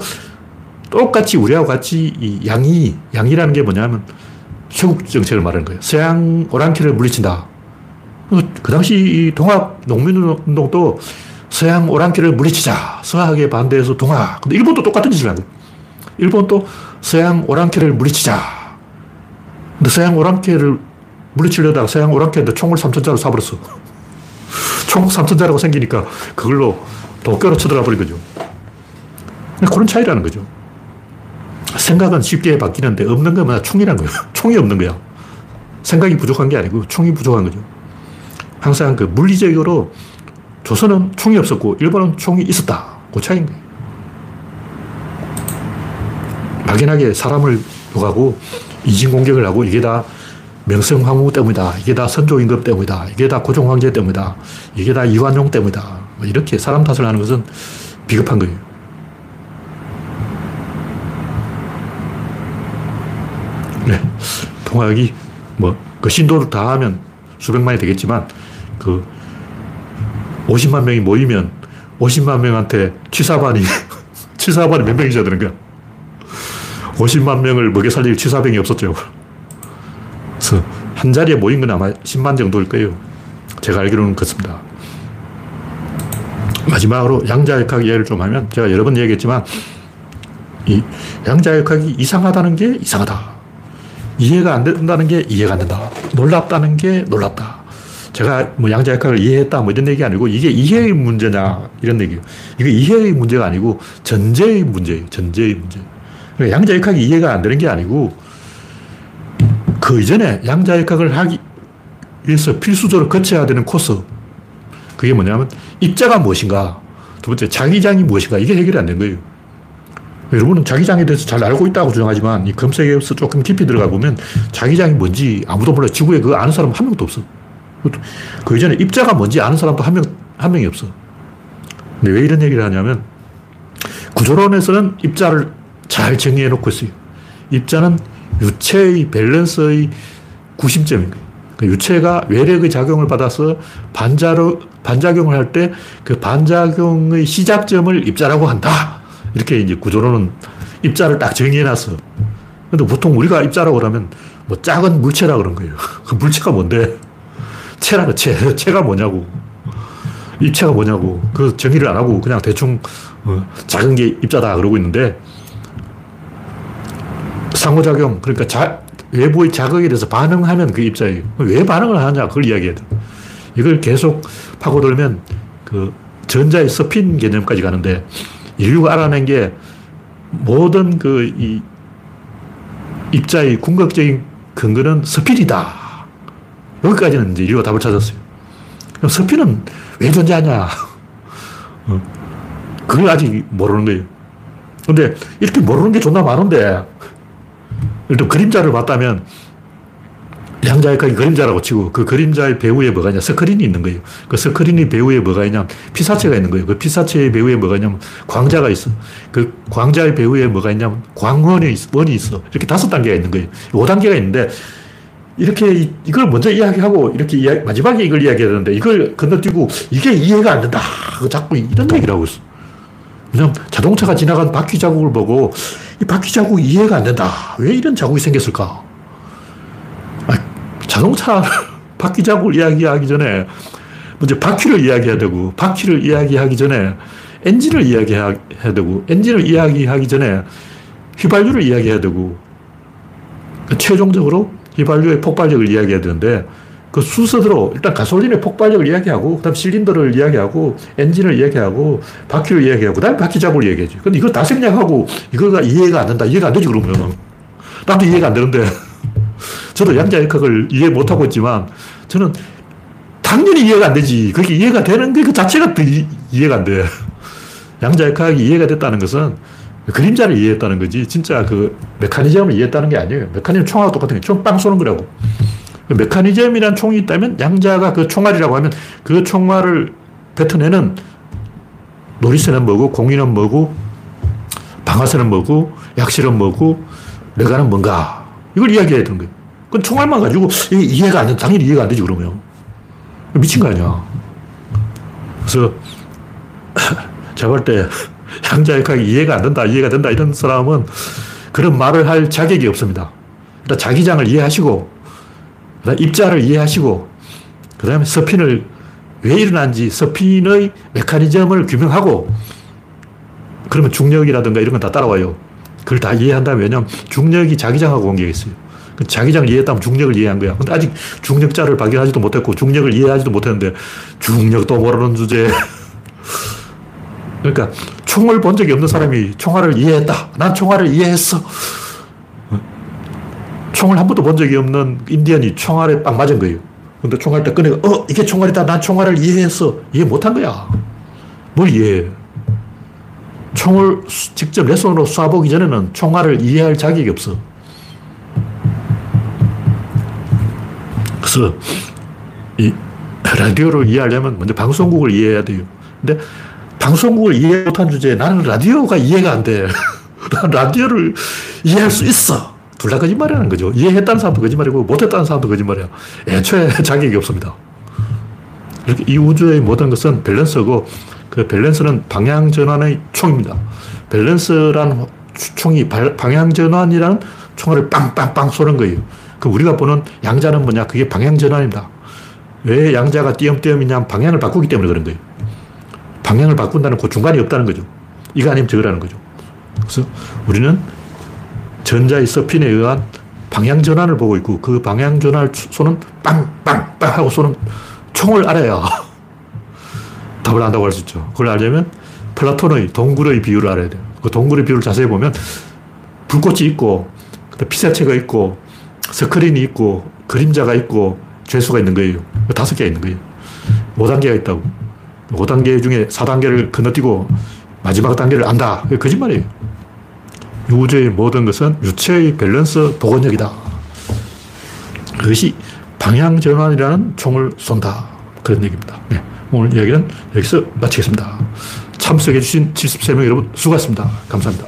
Speaker 1: 똑같이 우리하고 같이 이 양이, 양이라는 게 뭐냐면 쇄국 정책을 말하는 거예요. 서양 오랑캐를 물리친다. 그 당시 이 동학 농민운동도 서양 오랑캐를 물리치자. 서학에 반대해서 동학. 근데 일본도 똑같은 짓을 한 거예요. 일본도 서양 오랑캐를 물리치자. 근데 서양 오랑캐를 물리치려다가 서양 오랑캐한테 총을 3천자로 쏴버렸어. 총 3천자라고 생기니까 그걸로 도쿄로 쳐들어가 버린 거죠. 그런 차이라는 거죠. 생각은 쉽게 바뀌는데 없는 거면 총이란 거예요. 총이 없는 거야. 생각이 부족한 게 아니고 총이 부족한 거죠. 항상 그 물리적으로 조선은 총이 없었고 일본은 총이 있었다. 그 차이인 거예요. 막연하게 사람을 욕하고 이진공격을 하고 이게 다 명성황후 때문이다. 이게 다 선조임금 때문이다. 이게 다 고종황제 때문이다. 이게 다 이완용 때문이다. 뭐 이렇게 사람 탓을 하는 것은 비겁한 거예요. 네. 통학이 뭐, 그 신도를 다 하면 수백만이 되겠지만, 그 50만 명이 모이면 50만 명한테 취사반이, 취사반이 몇 명이셔야 되는 거야? 50만 명을 먹여 살릴 취사병이 없었죠. 그래서 한 자리에 모인 건 아마 10만 정도일 거예요. 제가 알기로는 그렇습니다. 마지막으로 양자역학 이해를 좀 하면 제가 여러 번 얘기했지만 이 양자역학이 이상하다는 게 이상하다. 이해가 안 된다는 게 이해가 안 된다. 놀랍다는 게 놀랍다. 제가 뭐 양자역학을 이해했다 뭐 이런 얘기 아니고 이게 이해의 문제냐 이런 얘기예요. 이게 이해의 문제가 아니고 전제의 문제예요. 전제의 문제. 그러니까 양자역학이 이해가 안 되는 게 아니고 그 이전에 양자역학을 하기 위해서 필수적으로 거쳐야 되는 코스. 그게 뭐냐면 입자가 무엇인가. 두 번째 자기장이 무엇인가. 이게 해결이 안 된 거예요. 여러분은 자기장에 대해서 잘 알고 있다고 주장하지만 이 검색에서 조금 깊이 들어가 보면 자기장이 뭔지 아무도 몰라. 지구에 그거 아는 사람 한 명도 없어. 그 이전에 입자가 뭔지 아는 사람도 한 명, 한 명이 없어. 근데 왜 이런 얘기를 하냐면 구조론에서는 입자를 잘 정리해 놓고 있어요. 입자는 유체의 밸런스의 구심점인 거예요. 그 유체가 외력의 작용을 받아서 반자로, 반작용을 할 때 그 반작용의 시작점을 입자라고 한다. 이렇게 이제 구조로는 입자를 딱 정리해 놨어. 근데 보통 우리가 입자라고 그러면 뭐 작은 물체라 그런 거예요. 그 물체가 뭔데? 체라고, 체. 체가 뭐냐고. 입체가 뭐냐고. 그 정의를 안 하고 그냥 대충 어, 작은 게 입자다 그러고 있는데 상호작용, 그러니까 자, 외부의 자극에 대해서 반응하면 그 입자예요. 왜 반응을 하냐, 그걸 이야기해야 돼. 이걸 계속 파고들면 그 전자의 스핀 개념까지 가는데 인류가 알아낸 게 모든 그 이 입자의 궁극적인 근거는 스핀이다. 여기까지는 이제 인류가 답을 찾았어요. 그럼 스핀은 왜 존재하냐? 어. 그걸 아직 모르는 거예요. 근데 이렇게 모르는 게 존나 많은데 일단 그림자를 봤다면 양자역학이 그림자라고 치고 그 그림자의 배후에 뭐가 있냐 스크린이 있는 거예요. 그 스크린이 배후에 뭐가 있냐 피사체가 있는 거예요. 그 피사체의 배후에 뭐가 있냐면 광자가 있어. 그 광자의 배후에 뭐가 있냐면 광원이 있어. 원이 있어. 이렇게 다섯 단계가 있는 거예요. 5단계가 있는데 이렇게 이걸 먼저 이야기하고 이렇게 이야기, 마지막에 이걸 이야기해야 되는데 이걸 건너뛰고 이게 이해가 안 된다. 자꾸 이런 얘기를 하고 있어. 왜냐면 자동차가 지나간 바퀴 자국을 보고 이 바퀴 자국 이해가 안 된다. 왜 이런 자국이 생겼을까? 아, 자동차 바퀴 자국을 이야기하기 전에 먼저 바퀴를 이야기해야 되고, 바퀴를 이야기하기 전에 엔진을 이야기해야 되고, 엔진을 이야기하기 전에 휘발유를 이야기해야 되고, 최종적으로 휘발유의 폭발력을 이야기해야 되는데 그 순서대로 일단 가솔린의 폭발력을 이야기하고 그다음 실린더를 이야기하고 엔진을 이야기하고 바퀴를 이야기하고 그다음에 바퀴 잡을 이야기하지. 근데 이거 다 생략하고 이거가 이해가 안 된다. 이해가 안 되지 그러면. 나도 이해가 안 되는데. 저도 양자역학을 이해 못 하고 있지만 저는 당연히 이해가 안 되지. 그게 이해가 되는 게 그 자체가 또 이, 이해가 안 돼. 양자역학이 이해가 됐다는 것은 그림자를 이해했다는 거지. 진짜 그 메커니즘을 이해했다는 게 아니에요. 메커니즘 총하고 똑같은 게 총 빵 쏘는 거라고. 그 메커니즘이란 총이 있다면 양자가 그 총알이라고 하면 그 총알을 뱉어내는 노리쇠는 뭐고 공인은 뭐고 방아쇠는 뭐고 약실은 뭐고 내가는 뭔가 이걸 이야기해야 되는 거예요. 그건 총알만 가지고 이해가 안 돼. 당연히 이해가 안 되지 그러면. 미친 거 아니야. 그래서 제가 볼때 양자역학이 이해가 안 된다, 이해가 된다 이런 사람은 그런 말을 할 자격이 없습니다. 일단 자기장을 이해하시고 입자를 이해하시고 그 다음에 스핀을 왜 일어난지 스핀의 메커니즘을 규명하고 그러면 중력이라든가 이런 건 다 따라와요. 그걸 다 이해한다면 왜냐하면 중력이 자기장하고 관계가 있어요. 그 자기장을 이해했다면 중력을 이해한 거야. 근데 아직 중력자를 발견하지도 못했고 중력을 이해하지도 못했는데 중력도 모르는 주제. 그러니까 총을 본 적이 없는 사람이 총알을 이해했다. 난 총알을 이해했어. 총을 한 번도 본 적이 없는 인디언이 총알에 빵 맞은 거예요. 근데 총알 딱 꺼내고, 어, 이게 총알이다. 난 총알을 이해했어. 이해 못한 거야. 뭘 이해해? 총을 직접 내 손으로 쏴보기 전에는 총알을 이해할 자격이 없어. 그래서 이 라디오를 이해하려면 먼저 방송국을 이해해야 돼요. 근데 방송국을 이해 못한 주제에 나는 라디오가 이해가 안 돼. 난 라디오를 이해할 수 있어. 둘 다 거짓말이라는 거죠. 이해했다는 사람도 거짓말이고 못했다는 사람도 거짓말이야. 애초에 자격이 없습니다. 이렇게 이 우주의 모든 것은 밸런스고 그 밸런스는 방향 전환의 총입니다. 밸런스란 총이 방향 전환이라는 총알을 빵빵빵 쏘는 거예요. 그 우리가 보는 양자는 뭐냐? 그게 방향 전환입니다. 왜 양자가 띄엄띄엄이냐? 방향을 바꾸기 때문에 그런 거예요. 방향을 바꾼다는 그 중간이 없다는 거죠. 이거 아니면 저거라는 거죠. 그래서 우리는 전자의 서핀에 의한 방향 전환을 보고 있고 그 방향 전환을 쏘는 빵빵빵 하고 쏘는 총을 알아야 답을 안다고 할 수 있죠. 그걸 알려면 플라톤의 동굴의 비유를 알아야 돼요. 그 동굴의 비유를 자세히 보면 불꽃이 있고 피사체가 있고 스크린이 있고 그림자가 있고 죄수가 있는 거예요. 다섯 개가 있는 거예요. 5단계가 있다고. 5단계 중에 4단계를 건너뛰고 마지막 단계를 안다. 거짓말이에요. 우주의 모든 것은 유체의 밸런스 복원력이다. 그것이 방향 전환이라는 총을 쏜다. 그런 얘기입니다. 네. 오늘 이야기는 여기서 마치겠습니다. 참석해주신 73명 여러분 수고하셨습니다. 감사합니다.